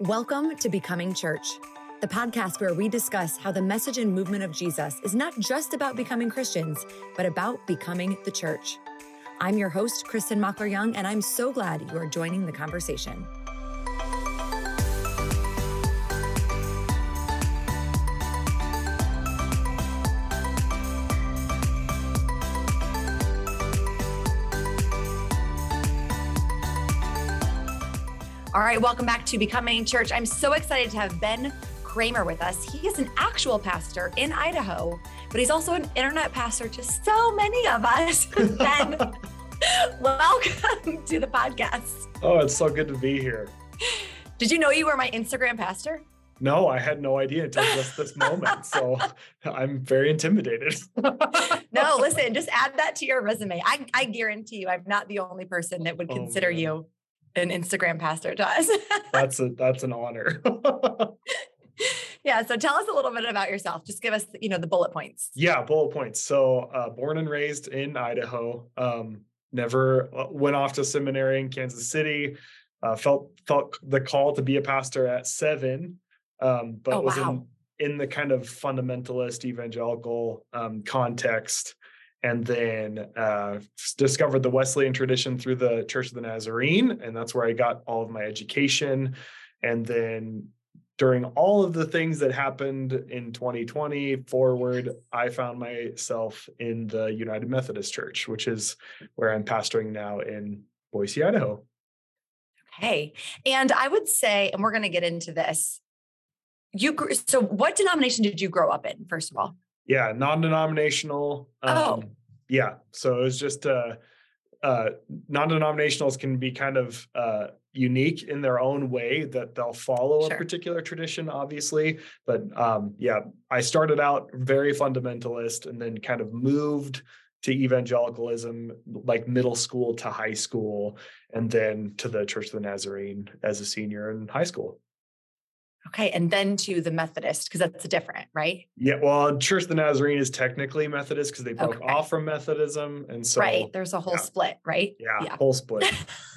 Welcome to Becoming Church, the podcast where we discuss how the message and movement of Jesus is not just about becoming Christians, but about becoming the church. I'm your host, Kristin Mockler Young, and I'm so glad you are joining the conversation. Right, welcome back to Becoming Church. I'm so excited to have Ben Cremer with us. He is an actual pastor in Idaho, but he's also an internet pastor to so many of us. ben, welcome to the podcast. Oh, it's so good to be here. Did you know you were my Instagram pastor? No, I had no idea until just this moment. So I'm very intimidated. no, listen, just add that to your resume. I, I guarantee you, I'm not the only person that would oh, consider oh, you an Instagram pastor to us. that's a that's an honor. yeah. So tell us a little bit about yourself. Just give us, you know, the bullet points. Yeah, bullet points. So uh, born and raised in Idaho. Um, never uh, went off to seminary in Kansas City. Uh, felt felt the call to be a pastor at seven, um, but oh, was wow. in in the kind of fundamentalist evangelical um, context and then uh, discovered the Wesleyan tradition through the Church of the Nazarene, and that's where I got all of my education. And then during all of the things that happened in 2020 forward, I found myself in the United Methodist Church, which is where I'm pastoring now in Boise, Idaho. Okay. And I would say, and we're going to get into this. You so what denomination did you grow up in, first of all? Yeah, non-denominational. Um, oh. Yeah. So it was just uh, uh, non-denominationals can be kind of uh, unique in their own way that they'll follow sure. a particular tradition, obviously. But um, yeah, I started out very fundamentalist and then kind of moved to evangelicalism like middle school to high school and then to the church of the nazarene as a senior in high school Okay. And then to the Methodist, because that's different, right? Yeah. Well, Church of the Nazarene is technically Methodist because they broke okay. off from Methodism. And so, right. There's a whole yeah. split, right? Yeah, yeah. Whole split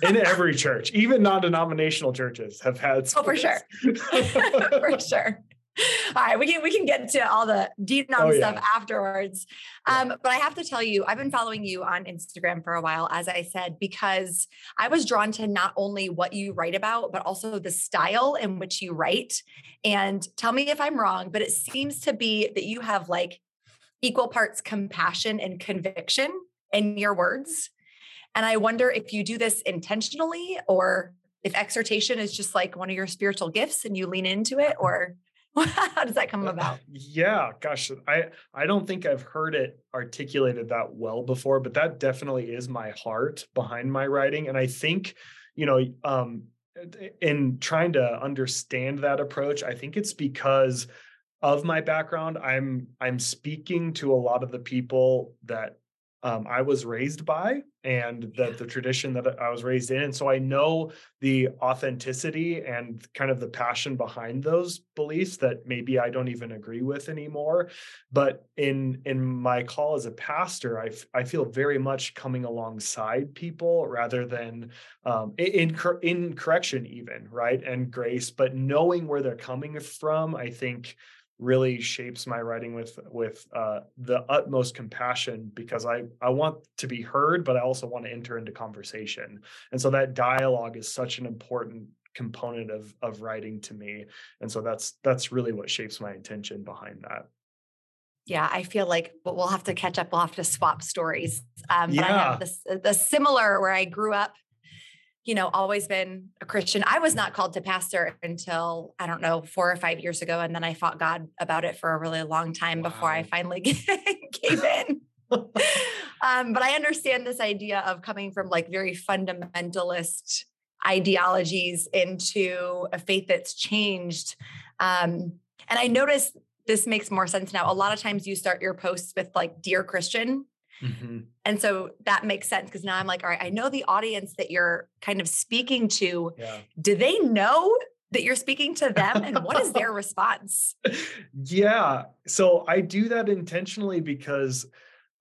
in every church, even non denominational churches have had. Splits. Oh, for sure. for sure. all right, we can we can get to all the deep oh, stuff afterwards. Um, but I have to tell you, I've been following you on Instagram for a while, as I said, because I was drawn to not only what you write about, but also the style in which you write. And tell me if I'm wrong, but it seems to be that you have like equal parts compassion and conviction in your words. And I wonder if you do this intentionally or if exhortation is just like one of your spiritual gifts and you lean into it or How does that come uh, about? Yeah, gosh, I I don't think I've heard it articulated that well before, but that definitely is my heart behind my writing, and I think, you know, um, in trying to understand that approach, I think it's because of my background. I'm I'm speaking to a lot of the people that um, I was raised by and the, the tradition that I was raised in. And so I know the authenticity and kind of the passion behind those beliefs that maybe I don't even agree with anymore. But in in my call as a pastor, I, I feel very much coming alongside people rather than um, in, in correction even, right? And grace, but knowing where they're coming from, I think really shapes my writing with with uh, the utmost compassion because I I want to be heard, but I also want to enter into conversation, and so that dialogue is such an important component of of writing to me, and so that's that's really what shapes my intention behind that. Yeah, I feel like we'll have to catch up. We'll have to swap stories. Um, yeah. But I have this the similar where I grew up you know, always been a Christian. I was not called to pastor until I don't know, four or five years ago. And then I fought God about it for a really long time wow. before I finally gave in. um, but I understand this idea of coming from like very fundamentalist ideologies into a faith that's changed. Um, and I notice this makes more sense now. A lot of times you start your posts with like, Dear Christian, Mm-hmm. And so that makes sense because now I'm like, all right, I know the audience that you're kind of speaking to. Yeah. Do they know that you're speaking to them and what is their response? Yeah. So I do that intentionally because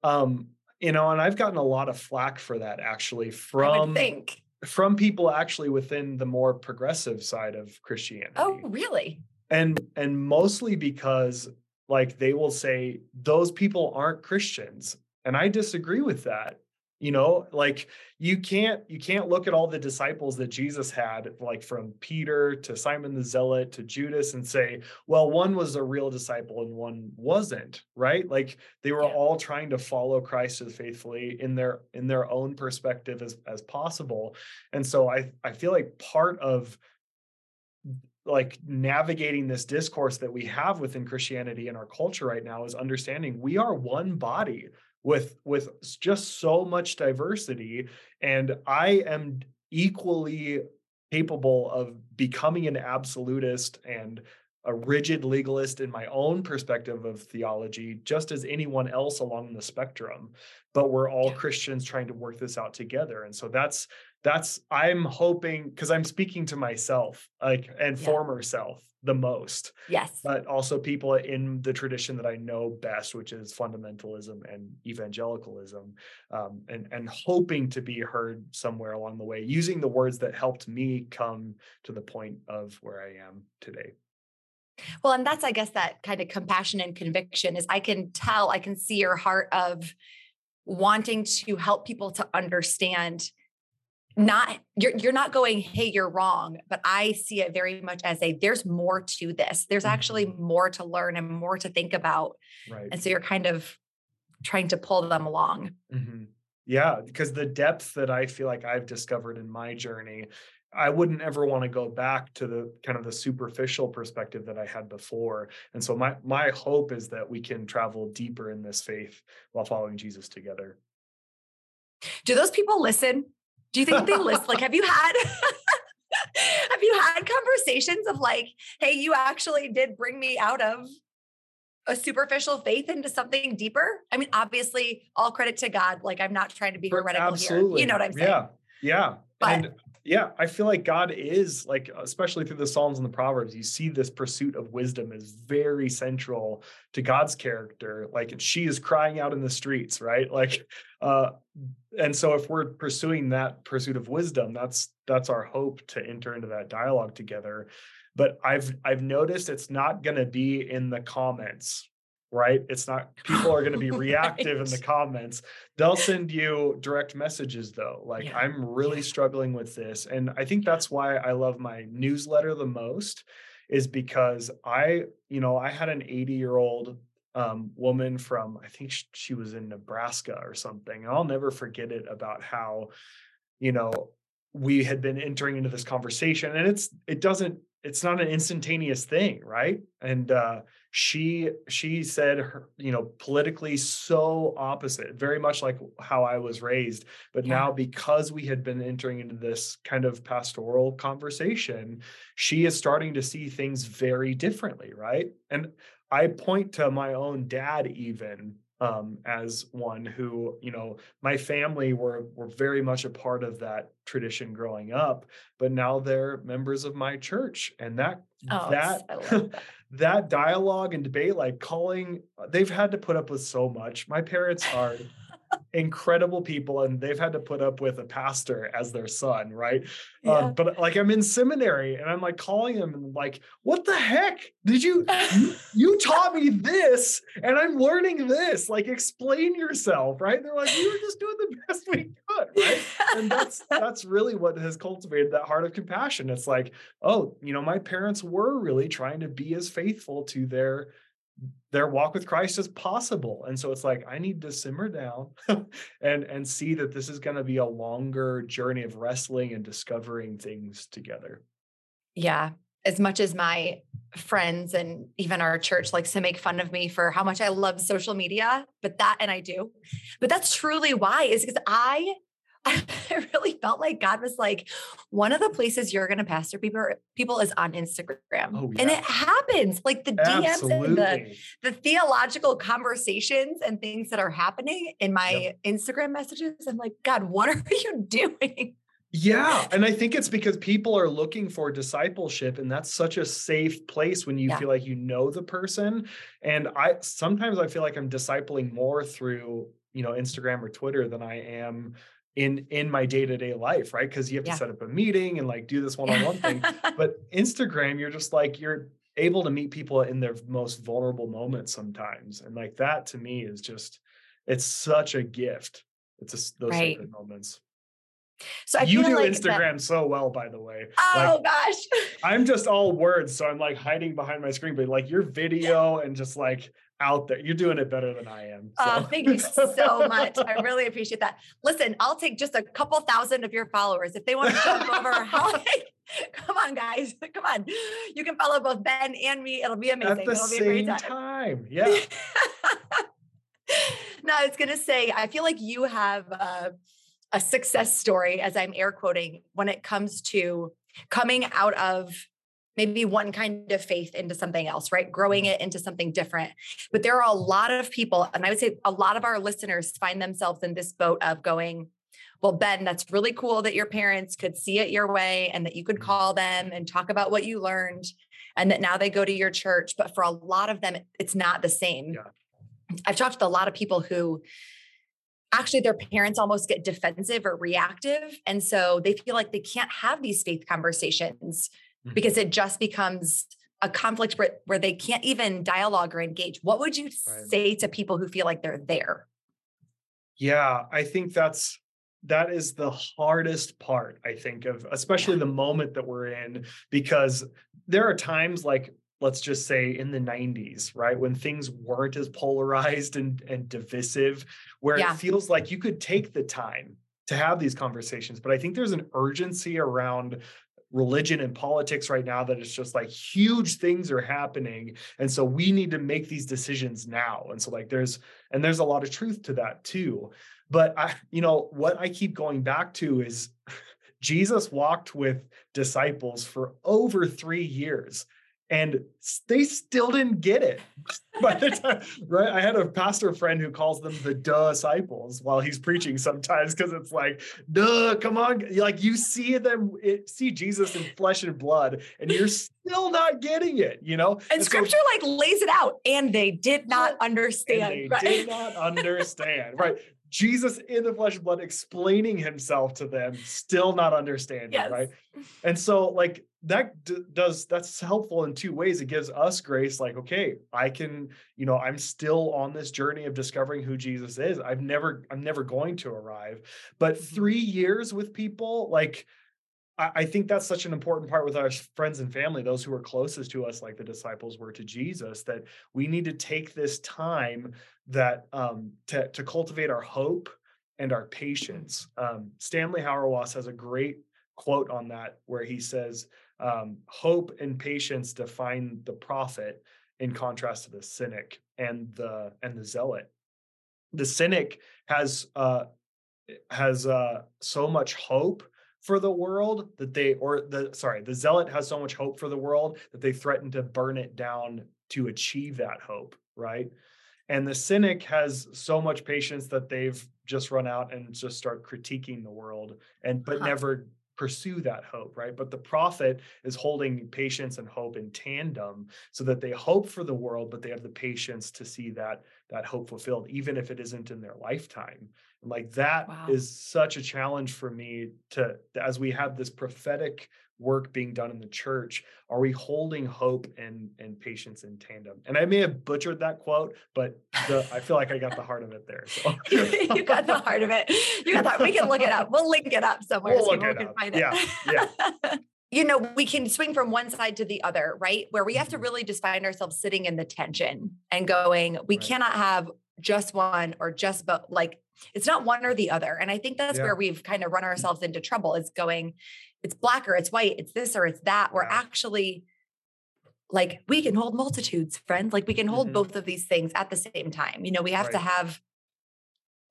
um you know, and I've gotten a lot of flack for that actually from think from people actually within the more progressive side of Christianity. Oh, really? And and mostly because like they will say those people aren't Christians. And I disagree with that you know like you can't you can't look at all the disciples that jesus had like from peter to simon the zealot to judas and say well one was a real disciple and one wasn't right? Like they were yeah. all trying to follow christ as faithfully in their in their own perspective as as possible. And so i i feel like part of like navigating this discourse that we have within christianity and our culture right now is understanding we are one body with with just so much diversity and i am equally capable of becoming an absolutist and a rigid legalist in my own perspective of theology just as anyone else along the spectrum but we're all christians trying to work this out together and so that's that's i'm hoping because i'm speaking to myself like and yeah. former self the most yes but also people in the tradition that i know best which is fundamentalism and evangelicalism um, and and hoping to be heard somewhere along the way using the words that helped me come to the point of where i am today well and that's i guess that kind of compassion and conviction is i can tell i can see your heart of wanting to help people to understand not you're you're not going hey you're wrong but i see it very much as a there's more to this there's actually mm-hmm. more to learn and more to think about right and so you're kind of trying to pull them along mm-hmm. yeah because the depth that i feel like i've discovered in my journey I wouldn't ever want to go back to the kind of the superficial perspective that I had before. And so my my hope is that we can travel deeper in this faith while following Jesus together. Do those people listen? Do you think they list like, have you had have you had conversations of like, hey, you actually did bring me out of a superficial faith into something deeper? I mean, obviously, all credit to God. Like, I'm not trying to be heretical Absolutely. here. You know what I'm saying? Yeah. Yeah. But, and yeah, I feel like God is like, especially through the Psalms and the Proverbs, you see this pursuit of wisdom is very central to God's character. Like she is crying out in the streets, right? Like, uh, and so if we're pursuing that pursuit of wisdom, that's that's our hope to enter into that dialogue together. But I've I've noticed it's not going to be in the comments right? It's not people are going to be reactive right. in the comments. They'll send you direct messages though. Like yeah. I'm really struggling with this and I think that's why I love my newsletter the most is because I, you know, I had an 80-year-old um, woman from I think she was in Nebraska or something. And I'll never forget it about how you know we had been entering into this conversation and it's it doesn't it's not an instantaneous thing right and uh she she said her you know politically so opposite very much like how i was raised but yeah. now because we had been entering into this kind of pastoral conversation she is starting to see things very differently right and i point to my own dad even um, as one who, you know, my family were were very much a part of that tradition growing up, but now they're members of my church, and that oh, that that. that dialogue and debate, like calling, they've had to put up with so much. My parents are incredible people and they've had to put up with a pastor as their son right? Yeah. um, but like i'm in seminary and i'm like calling them and like what the heck? Did you, you you taught me this and i'm learning this. Like explain yourself right? They're like we were just doing the best we could right? And that's that's really what has cultivated that heart of compassion. It's like oh you know my parents were really trying to be as faithful to their their walk with Christ as possible. And so it's like I need to simmer down and and see that this is going to be a longer journey of wrestling and discovering things together. Yeah. As much as my friends and even our church likes to make fun of me for how much I love social media, but that and I do. But that's truly why is because I I really felt like God was like, one of the places you're going to pastor people people is on Instagram, oh, yeah. and it happens. Like the Absolutely. DMs and the the theological conversations and things that are happening in my yep. Instagram messages. I'm like, God, what are you doing? Yeah. And I think it's because people are looking for discipleship, and that's such a safe place when you yeah. feel like you know the person. And I sometimes I feel like I'm discipling more through, you know, Instagram or Twitter than I am in in my day-to-day life right? Because you have to set up a meeting and like do this one-on-one thing. But instagram you're just like you're able to meet people in their most vulnerable moments sometimes. And like that to me is just it's such a gift. It's a, those right. moments so I you do like Instagram that... so well, by the way. Oh like, gosh. I'm just all words. So I'm like hiding behind my screen, but like your video and just like out there, you're doing it better than I am. So. Uh, thank you so much. I really appreciate that. Listen, I'll take just a couple thousand of your followers if they want to jump over how come on, guys. Come on. You can follow both Ben and me. It'll be amazing. At the It'll same be a great time. time. Yeah. no, I was going to say, I feel like you have a, a success story, as I'm air quoting, when it comes to coming out of maybe one kind of faith into something else, right? Growing mm-hmm. it into something different. But there are a lot of people, and I would say a lot of our listeners find themselves in this boat of going, well, Ben, that's really cool that your parents could see it your way and that you could mm-hmm. call them and talk about what you learned and that now they go to your church. But for a lot of them, it's not the same. Yeah. I've talked to a lot of people who actually their parents almost get defensive or reactive. And so they feel like they can't have these faith conversations mm-hmm. because it just becomes a conflict where, where they can't even dialogue or engage. What would you right. say to people who feel like they're there? Yeah, I think that's that is the hardest part i think of especially the moment that we're in because there are times like let's just say in the 90s right when things weren't as polarized and, and divisive where yeah. it feels like you could take the time to have these conversations but i think there's an urgency around religion and politics right now that it's just like huge things are happening and so we need to make these decisions now and so like there's and there's a lot of truth to that too but I, you know, what I keep going back to is Jesus walked with disciples for over three years and they still didn't get it. By the time right i had a pastor friend who calls them the disciples while he's preaching sometimes because it's like duh come on like you see them it, see jesus in flesh and blood and you're still not getting it you know? And, and scripture so, like lays it out and they did not understand they right? did not understand right Jesus in the flesh and blood explaining himself to them, still not understanding, yes. right? And so, like, that d- does that's helpful in two ways. It gives us grace, like, okay, I can, you know, I'm still on this journey of discovering who Jesus is. I've never, I'm never going to arrive, but mm-hmm. three years with people, like, I think that's such an important part with our friends and family, those who are closest to us, like the disciples were to Jesus, that we need to take this time that um, to, to cultivate our hope and our patience. Um, Stanley Hauerwas has a great quote on that where he says, um, "Hope and patience define the prophet, in contrast to the cynic and the and the zealot. The cynic has uh, has uh, so much hope." For the world that they or the sorry the zealot has so much hope for the world that they threaten to burn it down to achieve that hope right and the cynic has so much patience that they've just run out and just start critiquing the world and but huh. never pursue that hope, right? But the prophet is holding patience and hope in tandem so that they hope for the world, but they have the patience to see that that hope fulfilled, even if it isn't in their lifetime. And like that wow. is such a challenge for me to as we have this prophetic work being done in the church are we holding hope and and patience in tandem and i may have butchered that quote but the, i feel like i got the heart of it there so. you got the heart of it you got that we can look it up we'll link it up somewhere we'll so look it up. find it yeah yeah you know, we can swing from one side to the other, right? Where we have to mm-hmm. really just find ourselves sitting in the tension and going, we right. cannot have just one or just but like it's not one or the other. And I think that's yeah. where we've kind of run ourselves into trouble is going, it's black or it's white, it's this or it's that. We're yeah. actually like, we can hold multitudes, friends. Like we can hold mm-hmm. both of these things at the same time. You know, we have right. to have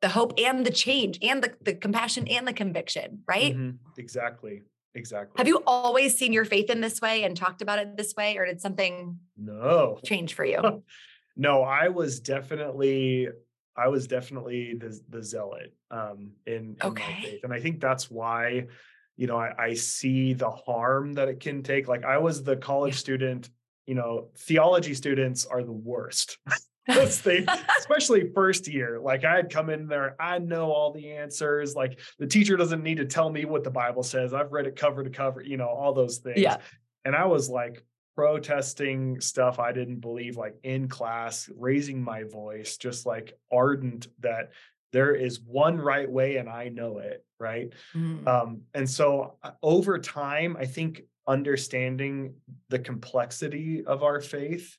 the hope and the change and the, the compassion and the conviction, right? Mm-hmm. Exactly. Exactly. Have you always seen your faith in this way and talked about it this way, or did something no change for you? no, I was definitely I was definitely the the zealot um, in, in okay. my faith, and I think that's why you know I, I, see the harm that it can take. Like I was the college yeah. student. You know, theology students are the worst. those things, especially first year. Like I'd come in there, I know all the answers. Like the teacher doesn't need to tell me what the Bible says. I've read it cover to cover, you know, all those things. Yeah. And I was like protesting stuff I didn't believe, like in class, raising my voice, just like ardent that there is one right way and I know it. Right. Mm. Um, and so uh, over time, I think understanding the complexity of our faith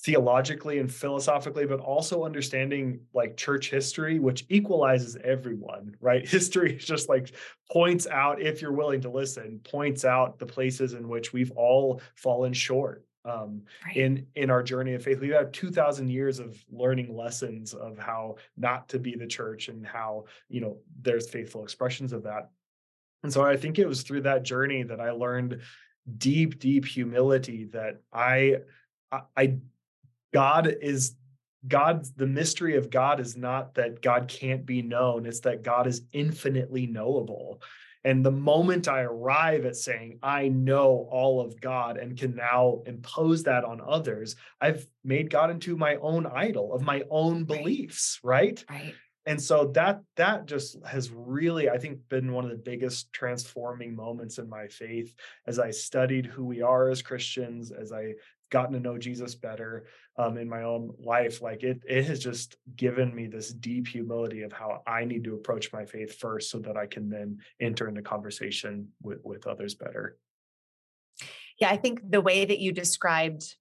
theologically and philosophically but also understanding like church history which equalizes everyone right? History just like points out if you're willing to listen points out the places in which we've all fallen short um, right. in in our journey of faith. We've had 2000 years of learning lessons of how not to be the church and how you know there's faithful expressions of that. And so I think it was through that journey that I learned deep, deep humility that I, I, God is God, the mystery of God is not that God can't be known, it's that God is infinitely knowable. And the moment I arrive at saying, I know all of God and can now impose that on others, I've made God into my own idol of my own beliefs, right? Right and so that that just has really i think been one of the biggest transforming moments in my faith as i studied who we are as christians as i gotten to know jesus better um, in my own life like it it has just given me this deep humility of how i need to approach my faith first so that i can then enter into conversation with with others better yeah i think the way that you described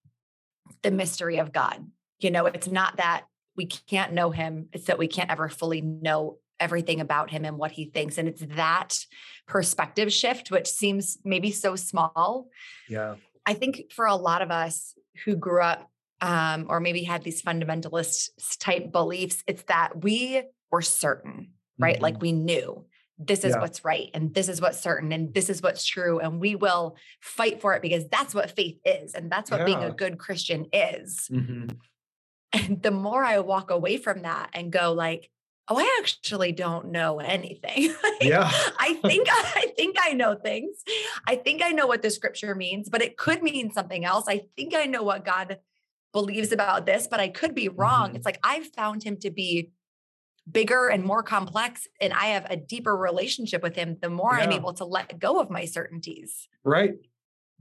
the mystery of god you know it's not that we can't know him. It's that we can't ever fully know everything about him and what he thinks. And it's that perspective shift, which seems maybe so small. Yeah. I think for a lot of us who grew up um, or maybe had these fundamentalist type beliefs, it's that we were certain, right? Mm-hmm. Like we knew this is yeah. what's right and this is what's certain and this is what's true. And we will fight for it because that's what faith is. And that's what yeah. being a good Christian is. Mm-hmm. And the more I walk away from that and go like, oh, I actually don't know anything. yeah. I think I think I know things. I think I know what the scripture means, but it could mean something else. I think I know what God believes about this, but I could be wrong. Mm-hmm. It's like I've found him to be bigger and more complex and I have a deeper relationship with him the more yeah. I'm able to let go of my certainties. Right.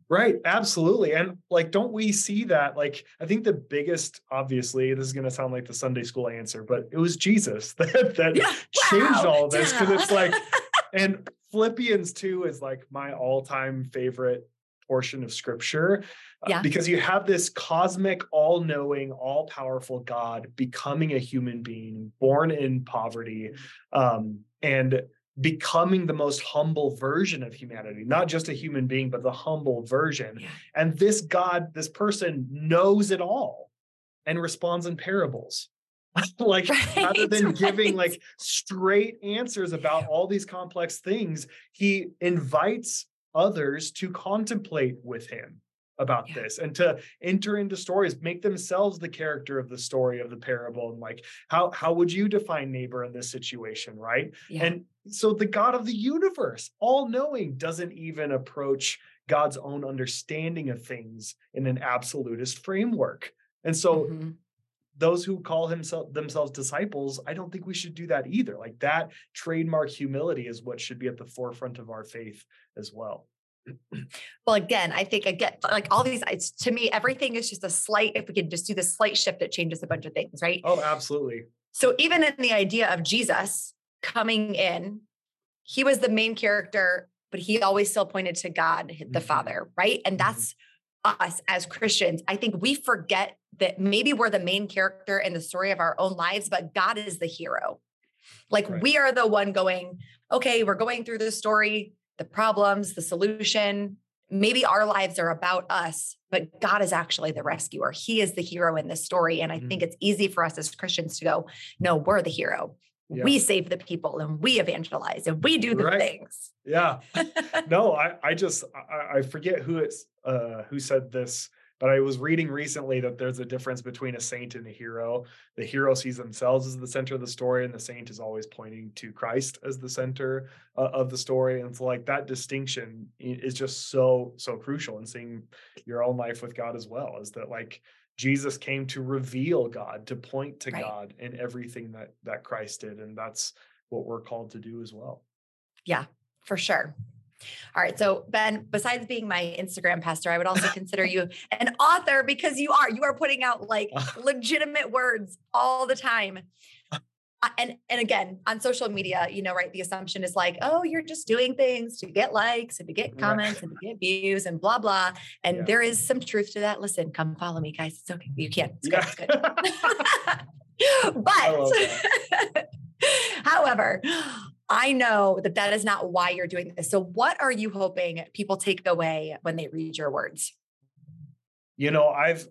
Right, absolutely. And like, don't we see that? Like, I think the biggest, obviously, this is going to sound like the Sunday school answer, but it was Jesus that, that yeah. changed wow. all this. Cause it's like, and Philippians 2 is like my all time favorite portion of scripture uh, yeah. uh, because you have this cosmic, all knowing, all powerful God becoming a human being, born in poverty. Um, and becoming the most humble version of humanity, not just a human being, but the humble version. Yeah. And this God, this person knows it all and responds in parables. like right, rather than right. giving like straight answers about all these complex things, he invites others to contemplate with him about yeah. this and to enter into stories make themselves the character of the story of the parable and like how how would you define neighbor in this situation right yeah. and so the god of the universe all knowing doesn't even approach god's own understanding of things in an absolutist framework and so mm-hmm. those who call himself themselves disciples i don't think we should do that either like that trademark humility is what should be at the forefront of our faith as well well, again, I think again, like all these, it's to me, everything is just a slight, if we can just do the slight shift that changes a bunch of things, right? Oh, absolutely. So even in the idea of Jesus coming in, he was the main character, but he always still pointed to God, the mm-hmm. Father, right? And mm-hmm. that's us as Christians. I think we forget that maybe we're the main character in the story of our own lives, but God is the hero. Like right. we are the one going, okay, we're going through the story the problems, the solution. Maybe our lives are about us, but God is actually the rescuer. He is the hero in this story. And I mm-hmm. think it's easy for us as Christians to go, no, we're the hero. Yeah. We save the people and we evangelize and we do the right. things. Yeah. no, I, I just I, I forget who it's uh who said this but I was reading recently that there's a difference between a saint and a hero. The hero sees themselves as the center of the story, and the saint is always pointing to Christ as the center uh, of the story. And so, like that distinction is just so so crucial in seeing your own life with God as well. Is that like Jesus came to reveal God, to point to Right. God in everything that that Christ did, and that's what we're called to do as well. Yeah, for sure. All right. So, Ben, besides being my Instagram pastor, I would also consider you an author because you are. You are putting out like legitimate words all the time. Uh, And and again, on social media, you know, right? The assumption is like, oh, you're just doing things to get likes and to get comments and to get views and blah blah. And Yeah. there is some truth to that. Listen, come follow me, guys. It's okay. You can't. It's good. Yeah. It's good. but however i know that that is not why you're doing this so what are you hoping people take away when they read your words you know, I've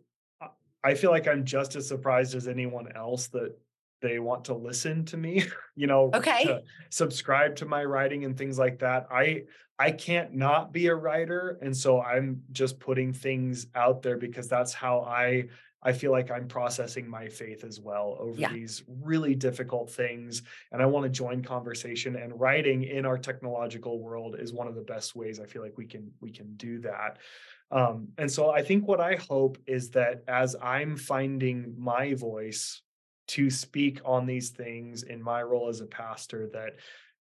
I- feel like I'm just as surprised as anyone else that they want to listen to me, you know, Okay. to subscribe to my writing and things like that. I I can't not be a writer and so I'm just putting things out there because that's how I I feel like I'm processing my faith as well over Yeah. these really difficult things and I want to join conversation and writing in our technological world is one of the best ways I feel like we can we can do that. Um, and so I think what I hope is that as I'm finding my voice to speak on these things in my role as a pastor, that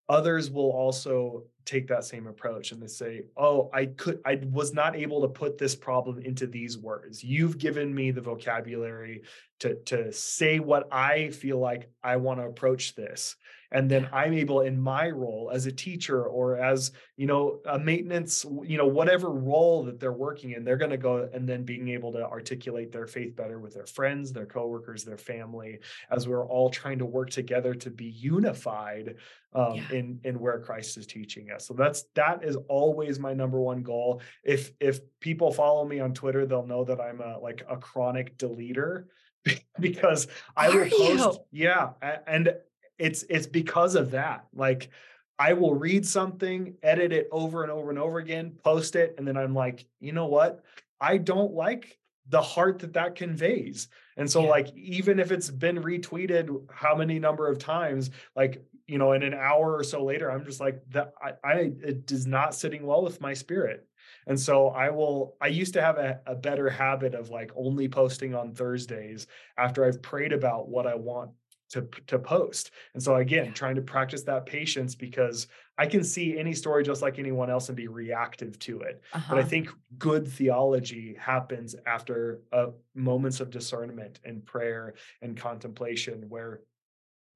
others will also take that same approach and they say, Oh, I could, I was not able to put this problem into these words. You've given me the vocabulary to, to say what I feel like I want to approach this. And then I'm able in my role as a teacher or as you know a maintenance you know whatever role that they're working in they're going to go and then being able to articulate their faith better with their friends their coworkers their family as we're all trying to work together to be unified um, Yeah. in in where christ is teaching us so that's that is always my number one goal if if people follow me on twitter they'll know that i'm a like a chronic deleter because i will post you? yeah and it's it's because of that like I will read something, edit it over and over and over again, post it, and then I'm like, you know what? I don't like the heart that that conveys. And so, Yeah. like, even if it's been retweeted how many number of times, like, you know, in an hour or so later, I'm just like, that I, I it is not sitting well with my spirit. And so I will, I used to have a, a better habit of like only posting on Thursdays after I've prayed about what I want to, to post. And so again, trying to practice that patience because I can see any story just like anyone else and be reactive to it. But I Uh-huh. think good theology happens after uh, moments of discernment and prayer and contemplation where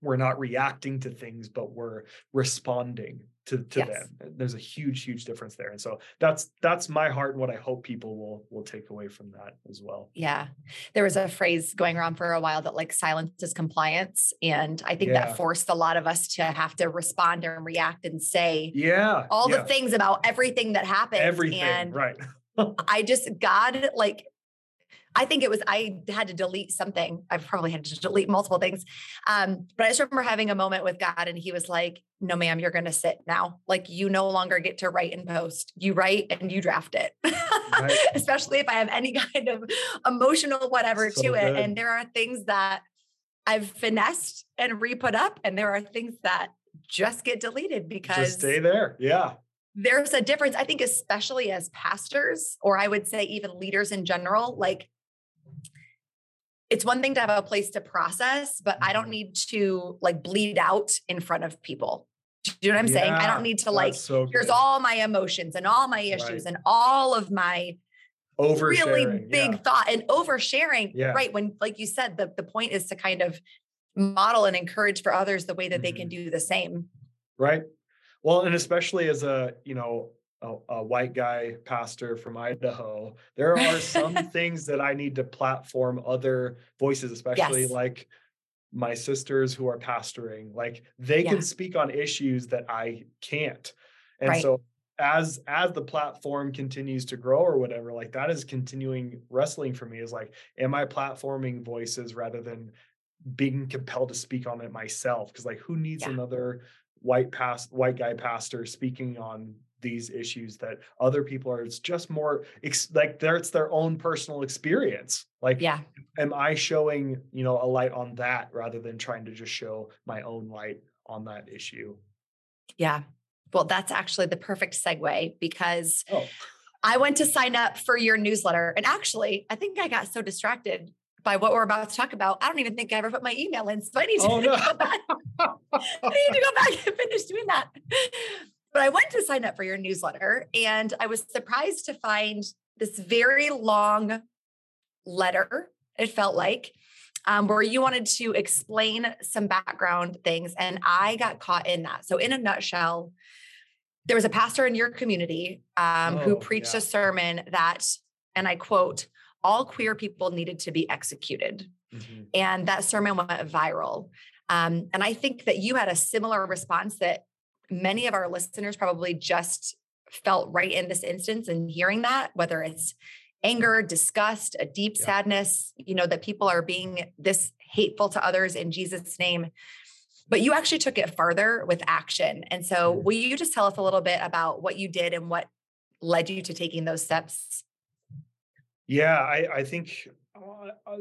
we're not reacting to things, but we're responding to, to Yes. them. There's a huge, huge difference there. And so that's that's my heart and what I hope people will will take away from that as well. yeah there was a phrase going around for a while that like silence is compliance and i think Yeah. that forced a lot of us to have to respond and react and say Yeah. all yeah. the things about everything that happened everything. and right. I just God like I think it was I had to delete something. I probably had to delete multiple things. Um, but I just remember having a moment with God and he was like, No, ma'am, you're gonna sit now. Like you no longer get to write and post. You write and you draft it. Especially if I have any kind of emotional whatever So to it. And there are things that I've finessed and re-put up, and there are things that just get deleted because Just stay there. Yeah. there's a difference i think especially as pastors or i would say even leaders in general like it's one thing to have a place to process but i don't Mhm. need to like bleed out in front of people do you know what i'm saying i don't need to like so here's all my emotions and all my issues Right. and all of my over really big yeah. thought and oversharing Yeah. right when like you said the, the point is to kind of model and encourage for others the way that they can Mhm. do the same right well and especially as a you know a, a white guy pastor from idaho there are some things that i need to platform other voices especially Yes. like my sisters who are pastoring like they Yeah. can speak on issues that i can't and Right. so as as the platform continues to grow or whatever like that is continuing wrestling for me is like am i platforming voices rather than being compelled to speak on it myself because like who needs Yeah. another white past white guy pastor speaking on these issues that other people are it's just more ex- like there it's their own personal experience like yeah am i showing you know a light on that rather than trying to just show my own light on that issue Yeah. Well, that's actually the perfect segue because oh I went to sign up for your newsletter. And actually, I think I got so distracted by what we're about to talk about. I don't even think I ever put my email in. So I need to, oh, no. go, back. I need to go back and finish doing that. But I went to sign up for your newsletter and I was surprised to find this very long letter, it felt like, um, where you wanted to explain some background things. And I got caught in that. So, in a nutshell, there was a pastor in your community um, oh, who preached yeah. a sermon that, and I quote, all queer people needed to be executed. Mm-hmm. And that sermon went viral. Um, and I think that you had a similar response that many of our listeners probably just felt right in this instance and hearing that, whether it's anger, disgust, a deep yeah. sadness, you know, that people are being this hateful to others in Jesus' name. But you actually took it further with action. And so, mm-hmm. will you just tell us a little bit about what you did and what led you to taking those steps? Yeah, I, I think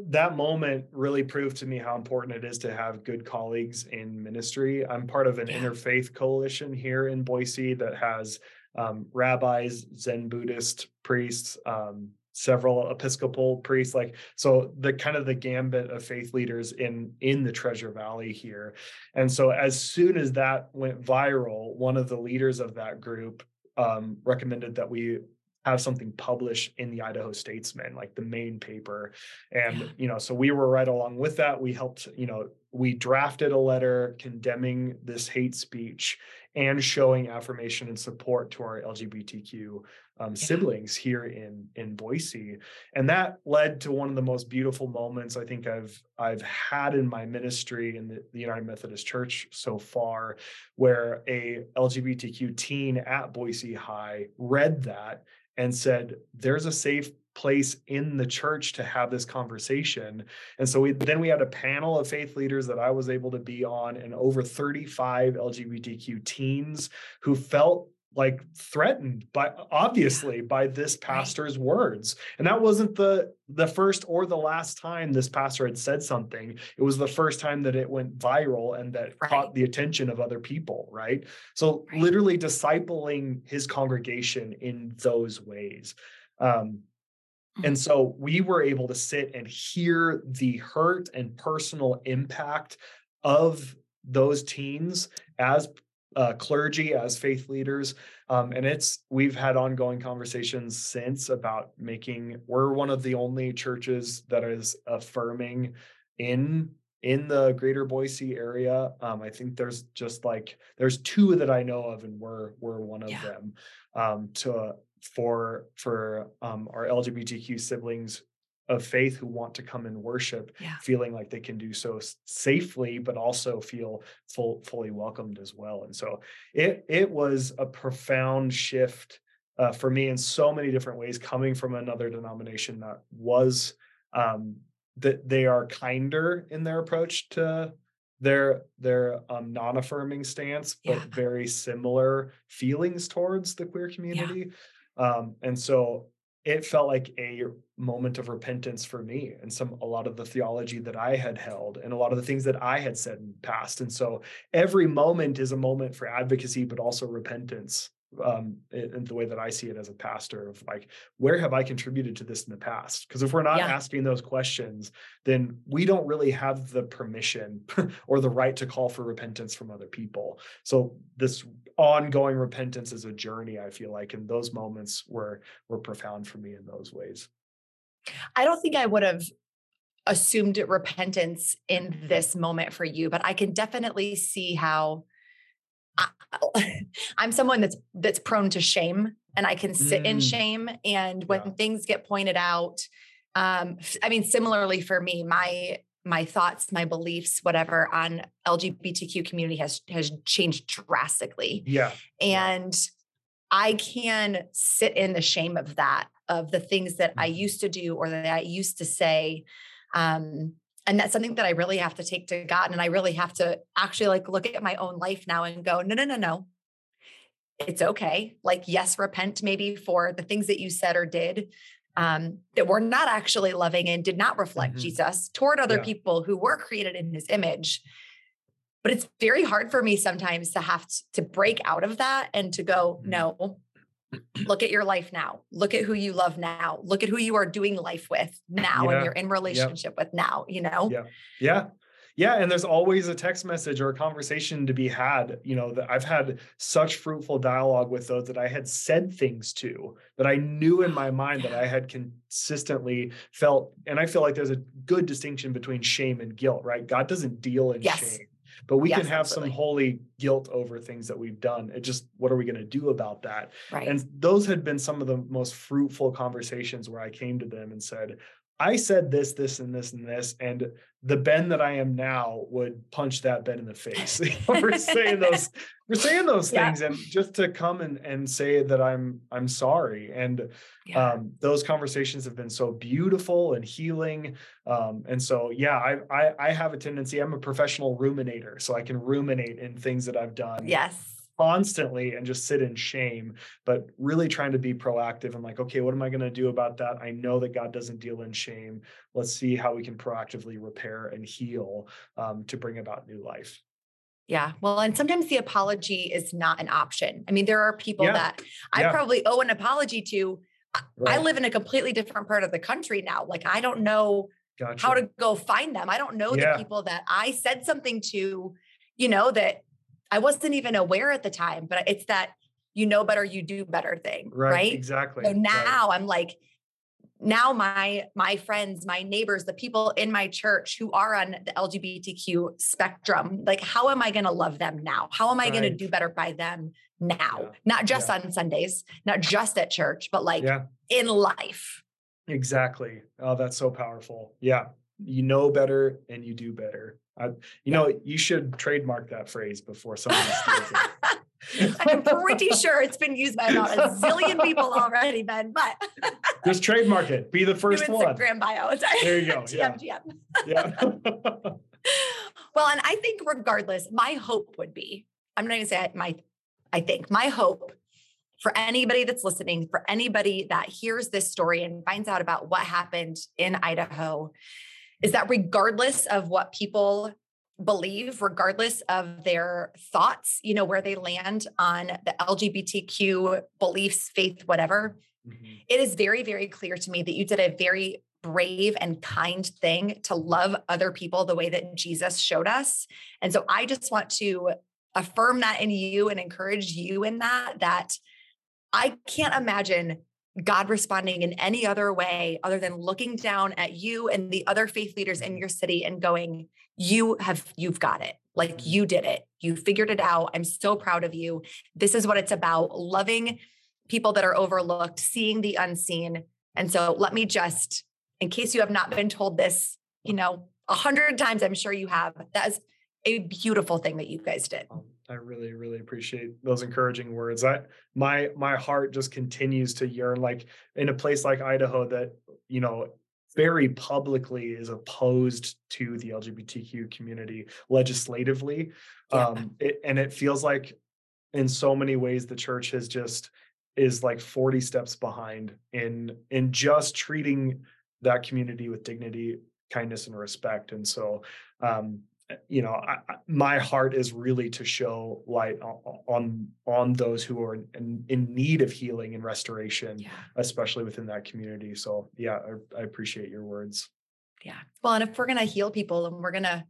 that moment really proved to me how important it is to have good colleagues in ministry. I'm part of an yeah. interfaith coalition here in Boise that has um, rabbis, Zen Buddhist priests, um, several Episcopal priests, like so the kind of the gambit of faith leaders in in the Treasure Valley here. And so as soon as that went viral, one of the leaders of that group um, recommended that we have something published in the Idaho Statesman, like the main paper. And, yeah. you know, so we were right along with that. We helped, you know, we drafted a letter condemning this hate speech and showing affirmation and support to our LGBTQ um, yeah. siblings here in in Boise, and that led to one of the most beautiful moments I think I've I've had in my ministry in the, the United Methodist Church so far, where a LGBTQ teen at Boise High read that and said, "There's a safe place in the church to have this conversation. And so we then we had a panel of faith leaders that I was able to be on and over 35 LGBTQ teens who felt like threatened by obviously by this pastor's words and that wasn't the the first or the last time this pastor had said something it was the first time that it went viral and that right. caught the attention of other people right so right. literally discipling his congregation in those ways um, and mm-hmm. so we were able to sit and hear the hurt and personal impact of those teens as uh, clergy, as faith leaders. Um, and it's, we've had ongoing conversations since about making, we're one of the only churches that is affirming in in the greater Boise area. Um, I think there's just like there's two that I know of, and we're we're one of yeah. them. Um, to for for um, our LGBTQ siblings of faith who want to come and worship, yeah. feeling like they can do so safely, but also feel full, fully welcomed as well. And so it it was a profound shift uh, for me in so many different ways, coming from another denomination that was um, that they are kinder in their approach to their their um, non-affirming stance, but yeah. very similar feelings towards the queer community. Yeah. Um, and so it felt like a moment of repentance for me and some a lot of the theology that I had held and a lot of the things that I had said in the past. And so every moment is a moment for advocacy, but also repentance um, in, the way that I see it as a pastor of like, where have I contributed to this in the past? Because if we're not yeah. asking those questions, then we don't really have the permission or the right to call for repentance from other people. So this ongoing repentance is a journey, I feel like, and those moments were were profound for me in those ways. I don't think I would have assumed repentance in this moment for you, but I can definitely see how I, am someone that's that's prone to shame and I can sit mm. in shame and when yeah. things get pointed out um I mean similarly for me my my thoughts my beliefs whatever on LGBTQ community has has changed drastically. Yeah. And yeah. I can sit in the shame of that of the things that I mm-hmm. used to do or that I used to say um and that's something that I really have to take to God. And I really have to actually like look at my own life now and go, no, no, no, no. It's okay. Like, yes, repent maybe for the things that you said or did um, that were not actually loving and did not reflect mm-hmm. Jesus toward other yeah. people who were created in his image. But it's very hard for me sometimes to have to break out of that and to go, mm-hmm. no, look at your life now. Look at who you love now. Look at who you are doing life with now yeah. and you're in relationship yep. with now, you know? Yeah. Yeah. Yeah, and there's always a text message or a conversation to be had. You know, that I've had such fruitful dialogue with those that I had said things to that I knew in my oh, mind that I had consistently felt. And I feel like there's a good distinction between shame and guilt, right? God doesn't deal in yes. shame but we yes, can have absolutely. some holy guilt over things that we've done it just what are we going to do about that right. and those had been some of the most fruitful conversations where i came to them and said I said this, this, and this, and this, and the Ben that I am now would punch that Ben in the face for saying those, for saying those yeah. things, and just to come and and say that I'm I'm sorry. And yeah. um, those conversations have been so beautiful and healing. Um, and so, yeah, I, I I have a tendency. I'm a professional ruminator, so I can ruminate in things that I've done. Yes constantly and just sit in shame, but really trying to be proactive and like, okay, what am I going to do about that? I know that God doesn't deal in shame. Let's see how we can proactively repair and heal um, to bring about new life. Yeah. Well, and sometimes the apology is not an option. I mean, there are people yeah. that I yeah. probably owe an apology to. Right. I live in a completely different part of the country now. Like, I don't know gotcha. how to go find them. I don't know yeah. the people that I said something to, you know, that I wasn't even aware at the time, but it's that you know better, you do better thing. Right. right? Exactly. So now right. I'm like, now my my friends my neighbors the people in my church who are on the lgbtq spectrum like how am i going to love them now how am i right. going to do better by them now yeah. not just yeah. on sundays not just at church but like yeah. in life exactly oh that's so powerful yeah you know better and you do better I, you yeah. know, you should trademark that phrase before someone steals it. I'm pretty sure it's been used by about a zillion people already, Ben. But just trademark it. Be the first one. Instagram bio. There you go. TM, yeah. yeah. well, and I think regardless, my hope would be. I'm not going to say my. I think my hope for anybody that's listening, for anybody that hears this story and finds out about what happened in Idaho, is that regardless of what people believe, regardless of their thoughts, you know, where they land on the LGBTQ beliefs, faith, whatever, mm-hmm. it is very, very clear to me that you did a very brave and kind thing to love other people the way that Jesus showed us. And so I just want to affirm that in you and encourage you in that, that I can't imagine God responding in any other way other than looking down at you and the other faith leaders in your city and going, you have, you've got it. Like you did it. You figured it out. I'm so proud of you. This is what it's about loving people that are overlooked, seeing the unseen. And so let me just, in case you have not been told this, you know, a hundred times, I'm sure you have. That is a beautiful thing that you guys did. I really, really appreciate those encouraging words. I my my heart just continues to yearn like in a place like Idaho that, you know, very publicly is opposed to the LGBTQ community legislatively. Yeah. Um, it, and it feels like in so many ways the church has just is like 40 steps behind in in just treating that community with dignity kindness and respect and so um you know I, my heart is really to show light on on those who are in, in need of healing and restoration yeah. especially within that community. So yeah I, I, appreciate your words. Yeah. Well and if we're going to heal people and we're going to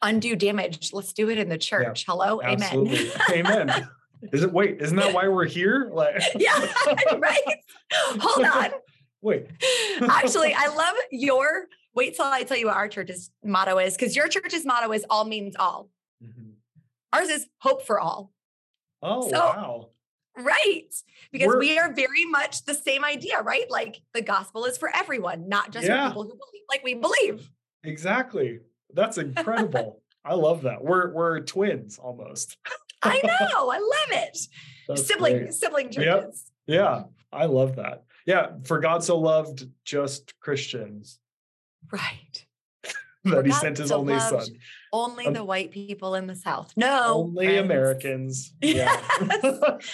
undo damage let's do it in the church. Yeah, hello absolutely. amen amen. Is it wait isn't that why we're here? Like yeah right? Hold on. Wait. Actually i love your Wait till I tell you what our church's motto is, because your church's motto is all means all. Mm-hmm. Ours is hope for all. Oh, so, wow. Right. Because We're, we are very much the same idea, right? Like the gospel is for everyone, not just yeah. for people who believe like we believe. Exactly. That's incredible. I love that. We're we're twins almost. I know. I love it. That's sibling great. sibling churches. Yep. Yeah. I love that. Yeah. For God so loved just Christians Right. that he sent his only son. Only um, the white people in the South. No. Only friends. Americans. Yeah.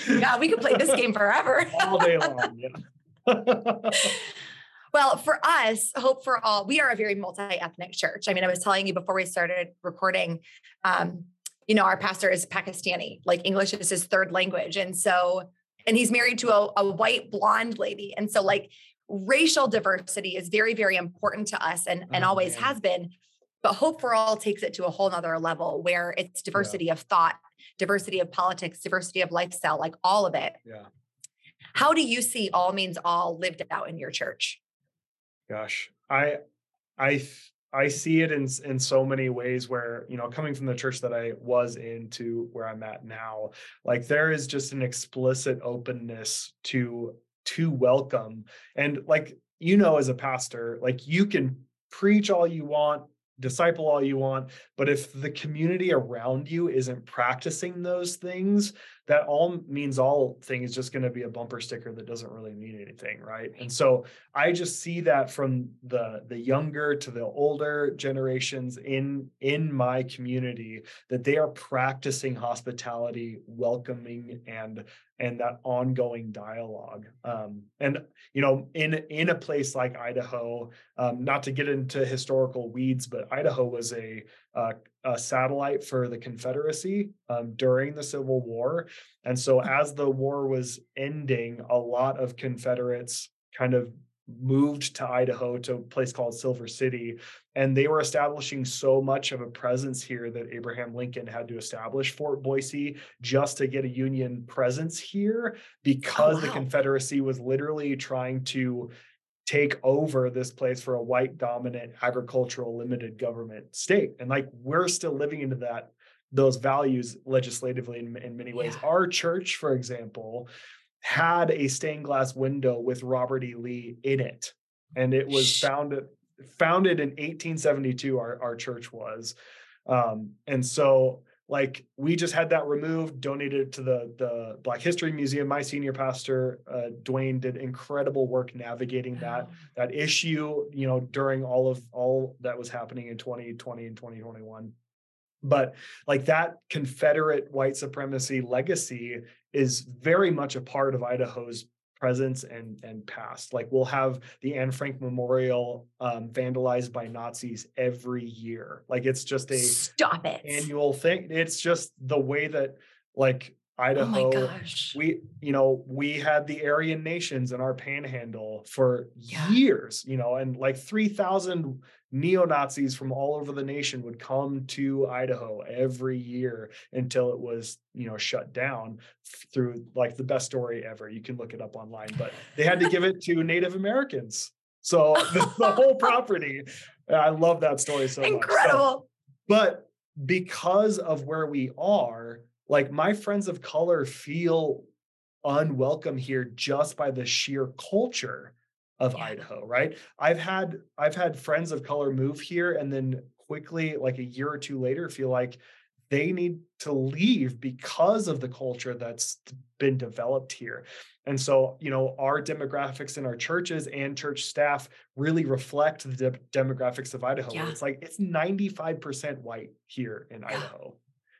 yeah, we could play this game forever. All day long. Yeah. well, for us, Hope for All, we are a very multi ethnic church. I mean, I was telling you before we started recording, um, you know, our pastor is Pakistani, like English is his third language. And so and he's married to a, a white blonde lady. And so like racial diversity is very, very important to us and, and oh, always man. has been. But Hope for All takes it to a whole nother level where it's diversity yeah. of thought, diversity of politics, diversity of lifestyle, like all of it. Yeah. How do you see all means all lived out in your church? Gosh, I I I see it in in so many ways where, you know, coming from the church that I was in to where I'm at now, like there is just an explicit openness to to welcome. And like you know as a pastor, like you can preach all you want, disciple all you want, but if the community around you isn't practicing those things, that all means all thing is just going to be a bumper sticker that doesn't really mean anything right? And so i just see that from the the younger to the older generations in in my community that they are practicing hospitality welcoming and and that ongoing dialogue. Um, and you know in in a place like idaho um, not to get into historical weeds but idaho was a uh, a satellite for the Confederacy um, during the Civil War. And so, hmm. as the war was ending, a lot of Confederates kind of moved to Idaho to a place called Silver City. And they were establishing so much of a presence here that Abraham Lincoln had to establish Fort Boise just to get a Union presence here oh, because oh, wow. the Confederacy was literally trying to take over this place for a white dominant agricultural limited government state. And like we're still living into that those values legislatively in, in many ways. Yeah. our church for example had a stained glass window with robert e. Lee in it. And it was founded founded in 1872 our, our church was. Um, and so like we just had that removed donated to the the black history museum. My senior pastor uh, dwayne did incredible work navigating that that issue you know during all of all that was happening in 2020 and 2021 but like that confederate white supremacy legacy is very much a part of idaho's presence and and past. Like we'll have the Anne Frank Memorial um, vandalized by Nazis every year. Like it's just a stop it annual thing. It's just the way that like Idaho. Oh we, you know, we had the Aryan nations in our panhandle for yeah. years, you know, and like 3,000 neo Nazis from all over the nation would come to Idaho every year until it was, you know, shut down through like the best story ever. You can look it up online, but they had to give it to Native Americans. So the, the whole property, I love that story so Incredible. much. Incredible. So, but because of where we are, like my friends of color feel unwelcome here just by the sheer culture of yeah. Idaho, right? I've had I've had friends of color move here and then quickly like a year or two later feel like they need to leave because of the culture that's been developed here. And so, you know, our demographics in our churches and church staff really reflect the de- demographics of Idaho. Yeah. It's like it's 95% white here in yeah. Idaho.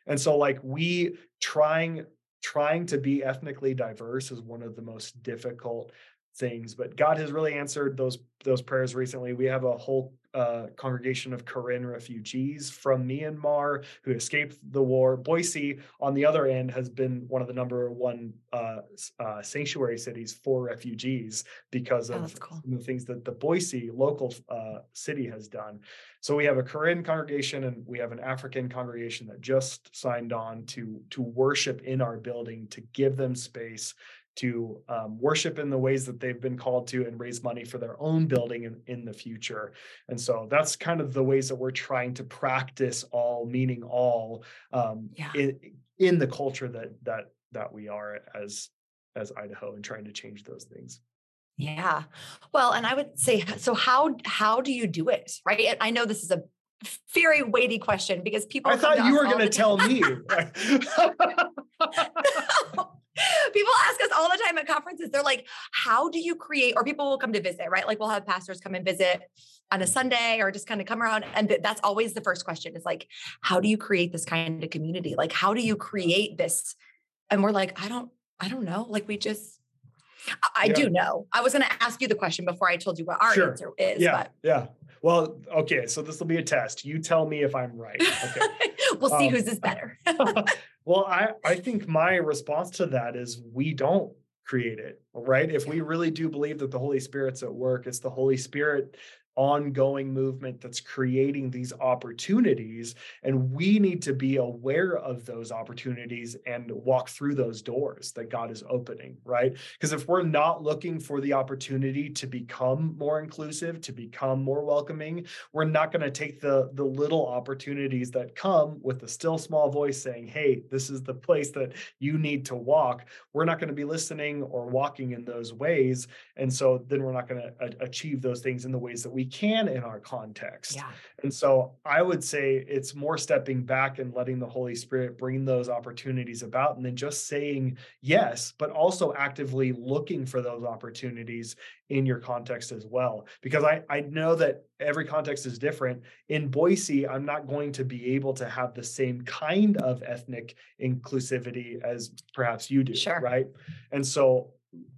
And so like we trying trying to be ethnically diverse is one of the most difficult things but god has really answered those those prayers recently we have a whole uh, congregation of Karen refugees from Myanmar who escaped the war. Boise, on the other end, has been one of the number one uh, uh, sanctuary cities for refugees because oh, of cool. the things that the Boise local uh, city has done. So we have a Karen congregation and we have an African congregation that just signed on to to worship in our building to give them space to um, worship in the ways that they've been called to and raise money for their own building in, in the future. And so that's kind of the ways that we're trying to practice all, meaning all, um, yeah. in, in the culture that that that we are as as Idaho and trying to change those things. Yeah. Well, and I would say so how how do you do it? Right? I know this is a very weighty question because people I thought you were going to tell me. people all the time at conferences they're like how do you create or people will come to visit right like we'll have pastors come and visit on a sunday or just kind of come around and that's always the first question is like how do you create this kind of community like how do you create this and we're like i don't i don't know like we just I yeah. do know. I was going to ask you the question before I told you what our sure. answer is. Yeah. But. Yeah. Well, okay. So this will be a test. You tell me if I'm right. Okay. we'll see um, whose is better. well, I, I think my response to that is we don't create it, right? If we really do believe that the Holy Spirit's at work, it's the Holy Spirit ongoing movement that's creating these opportunities and we need to be aware of those opportunities and walk through those doors that God is opening right? Because if we're not looking for the opportunity to become more inclusive to become more welcoming we're not going to take the the little opportunities that come with the still small voice saying hey this is the place that you need to walk. We're not going to be listening or walking in those ways and so then we're not going to achieve those things in the ways that we can in our context. Yeah. And so I would say it's more stepping back and letting the Holy Spirit bring those opportunities about and then just saying yes, but also actively looking for those opportunities in your context as well. Because I, I know that every context is different. In Boise, I'm not going to be able to have the same kind of ethnic inclusivity as perhaps you do. Sure. Right. And so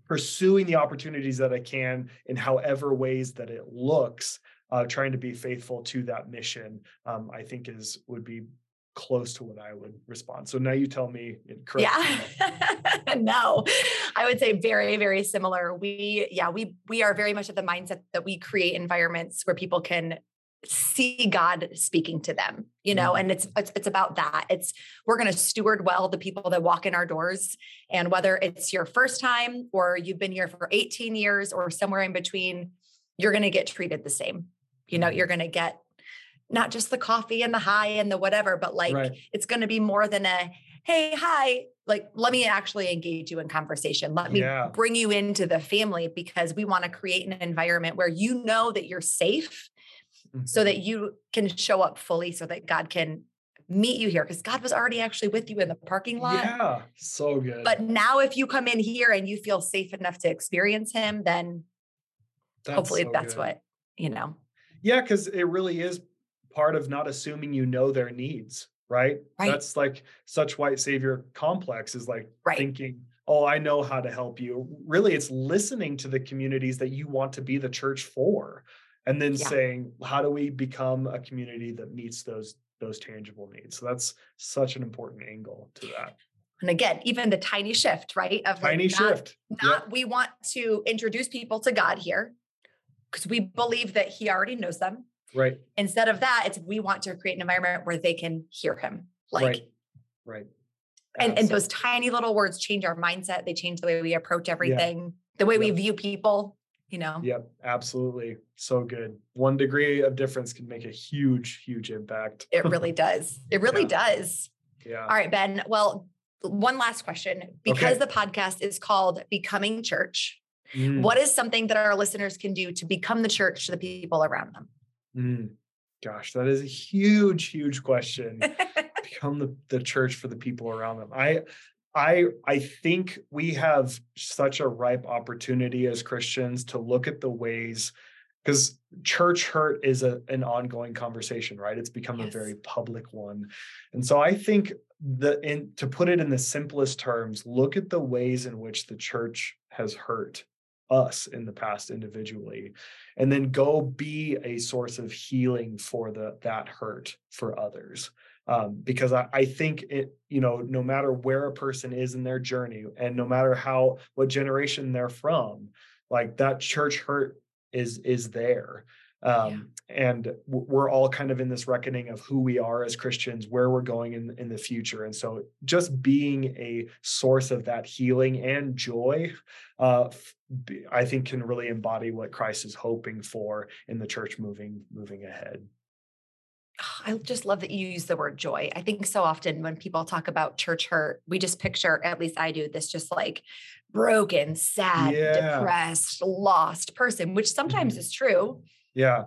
pursuing the opportunities that I can in however ways that it looks, uh, trying to be faithful to that mission, um, I think is would be close to what I would respond. So now you tell me correct. Yeah. no. I would say very very similar. We yeah, we we are very much of the mindset that we create environments where people can see God speaking to them, you know, mm-hmm. and it's, it's, it's about that. It's we're going to steward well the people that walk in our doors and whether it's your first time or you've been here for 18 years or somewhere in between, you're going to get treated the same. You know, mm-hmm. you're going to get not just the coffee and the high and the whatever, but like right. it's going to be more than a hey, hi, like let me actually engage you in conversation. Let me yeah. bring you into the family because we want to create an environment where you know that you're safe mm-hmm. so that you can show up fully so that God can meet you here because God was already actually with you in the parking lot. Yeah, so good. But now, if you come in here and you feel safe enough to experience Him, then that's hopefully so that's good. what, you know. Yeah, because it really is part of not assuming you know their needs, right? right. That's like such white savior complex is like right. thinking, oh, I know how to help you. Really, it's listening to the communities that you want to be the church for and then yeah. saying how do we become a community that meets those those tangible needs? So that's such an important angle to that. And again even the tiny shift right of tiny like not, shift. Not yep. we want to introduce people to god here because we believe that he already knows them. Right. Instead of that it's we want to create an environment where they can hear him like right. Right. And, and those tiny little words change our mindset. They change the way we approach everything yeah. the way yep. we view people you know yep absolutely so good one degree of difference can make a huge huge impact it really does it really yeah. does yeah all right ben well one last question because okay. the podcast is called becoming church mm. what is something that our listeners can do to become the church to the people around them mm. gosh that is a huge huge question become the, the church for the people around them i I I think we have such a ripe opportunity as Christians to look at the ways because church hurt is a, an ongoing conversation, right? It's become yes. a very public one. And so I think the in to put it in the simplest terms, look at the ways in which the church has hurt us in the past individually and then go be a source of healing for the that hurt for others um, because I, I think it you know no matter where a person is in their journey and no matter how what generation they're from like that church hurt is is there. Um, yeah. and we're all kind of in this reckoning of who we are as christians where we're going in, in the future. And so just being a source of that healing and joy uh, i think can really embody what christ is hoping for in the church moving moving ahead I just love that you use the word joy. I think so often when people talk about church hurt, we just picture, at least I do, this just like broken, sad, yeah. depressed, lost person, which sometimes mm-hmm. is true. Yeah.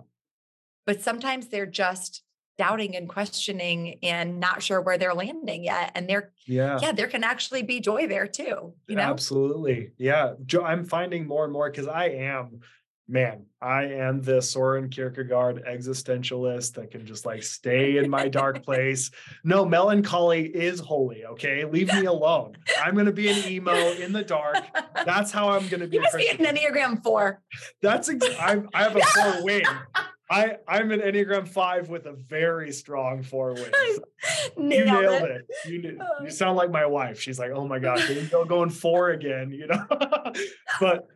But sometimes they're just doubting and questioning and not sure where they're landing yet. And there, yeah, yeah, there can actually be joy there too. You know, absolutely. Yeah. I'm finding more and more because I am man, I am the Soren Kierkegaard existentialist that can just like stay in my dark place. No, melancholy is holy. Okay, leave me alone. I'm going to be an emo in the dark. That's how I'm going to be. You must be an Enneagram four. That's ex- I, I have a four wing. I I'm an Enneagram five with a very strong four wings. you nailed it. it. You you uh. sound like my wife. She's like, oh my gosh, go going four again. You know, but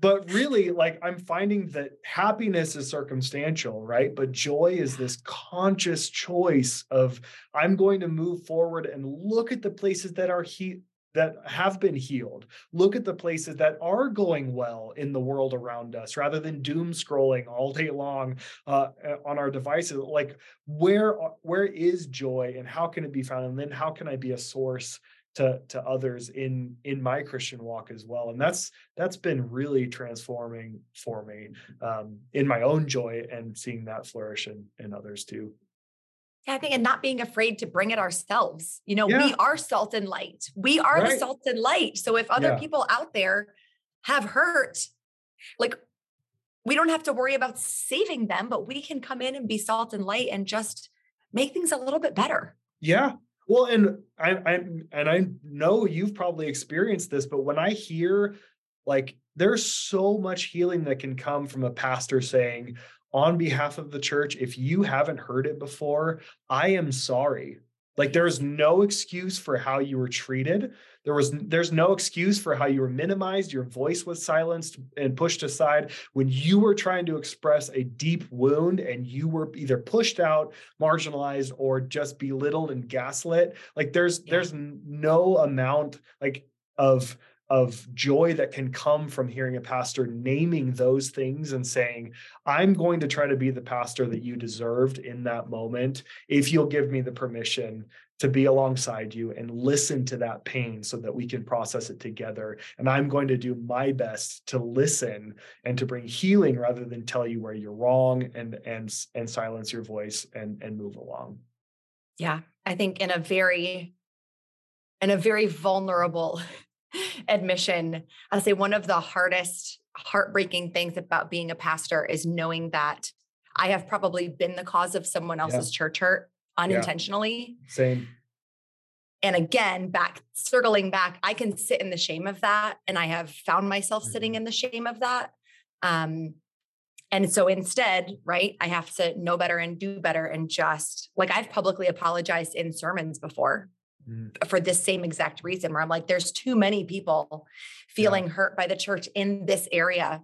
but really like i'm finding that happiness is circumstantial right but joy is this conscious choice of i'm going to move forward and look at the places that are he that have been healed. Look at the places that are going well in the world around us rather than doom scrolling all day long uh, on our devices. Like where where is joy and how can it be found? And then how can I be a source to to others in in my Christian walk as well? And that's that's been really transforming for me um, in my own joy and seeing that flourish in in others too. Yeah, I think, and not being afraid to bring it ourselves. You know, yeah. we are salt and light. We are right. the salt and light. So if other yeah. people out there have hurt, like we don't have to worry about saving them, but we can come in and be salt and light and just make things a little bit better. Yeah. Well, and I, I and I know you've probably experienced this, but when I hear like there's so much healing that can come from a pastor saying, on behalf of the church, if you haven't heard it before, I am sorry. Like there's no excuse for how you were treated. There was there's no excuse for how you were minimized, your voice was silenced and pushed aside when you were trying to express a deep wound and you were either pushed out, marginalized or just belittled and gaslit. Like there's yeah. there's no amount like of of joy that can come from hearing a pastor naming those things and saying, I'm going to try to be the pastor that you deserved in that moment if you'll give me the permission to be alongside you and listen to that pain so that we can process it together. And I'm going to do my best to listen and to bring healing rather than tell you where you're wrong and and and silence your voice and and move along. Yeah, I think in a very in a very vulnerable admission, I'll say one of the hardest, heartbreaking things about being a pastor is knowing that I have probably been the cause of someone else's yeah. church hurt unintentionally. Yeah. Same. And again, back circling back, I can sit in the shame of that. And I have found myself mm-hmm. sitting in the shame of that. Um, and so instead, right, I have to know better and do better and just like I've publicly apologized in sermons before mm. for this same exact reason where I'm like, there's too many people feeling yeah. hurt by the church in this area.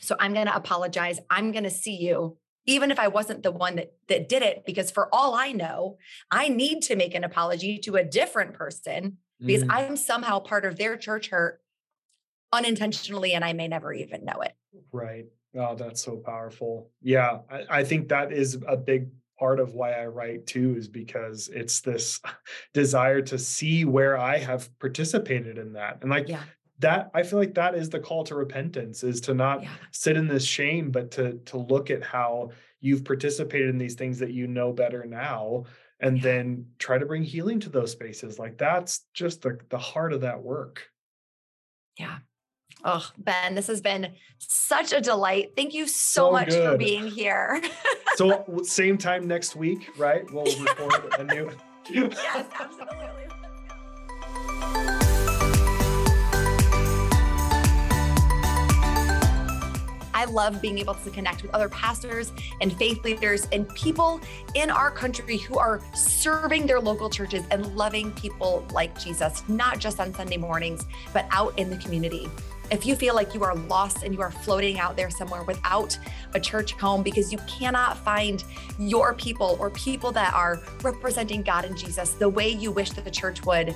So I'm going to apologize. I'm going to see you, even if I wasn't the one that, that did it, because for all I know, I need to make an apology to a different person because mm. I'm somehow part of their church hurt unintentionally and I may never even know it. Right. Oh, that's so powerful. Yeah. I, I think that is a big part of why I write too is because it's this desire to see where I have participated in that. And like yeah. That I feel like that is the call to repentance is to not yeah. sit in this shame but to to look at how you've participated in these things that you know better now and yeah. then try to bring healing to those spaces. Like that's just the the heart of that work. Yeah. Oh, Ben, this has been such a delight. Thank you so, so much good. for being here. so, same time next week, right? We'll record a new. yes, absolutely. I love being able to connect with other pastors and faith leaders and people in our country who are serving their local churches and loving people like Jesus, not just on Sunday mornings, but out in the community. If you feel like you are lost and you are floating out there somewhere without a church home because you cannot find your people or people that are representing God and Jesus the way you wish that the church would,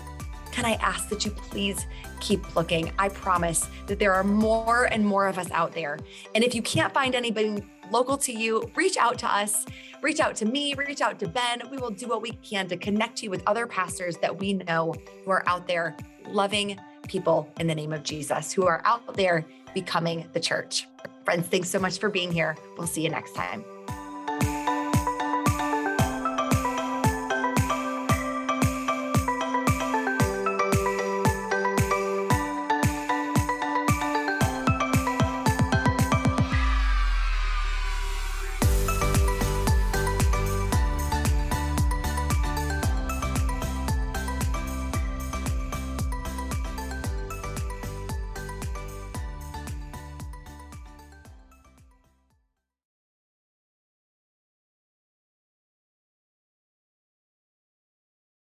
can I ask that you please keep looking? I promise that there are more and more of us out there. And if you can't find anybody local to you, reach out to us, reach out to me, reach out to Ben. We will do what we can to connect you with other pastors that we know who are out there loving people in the name of Jesus who are out there becoming the church. Friends, thanks so much for being here. We'll see you next time.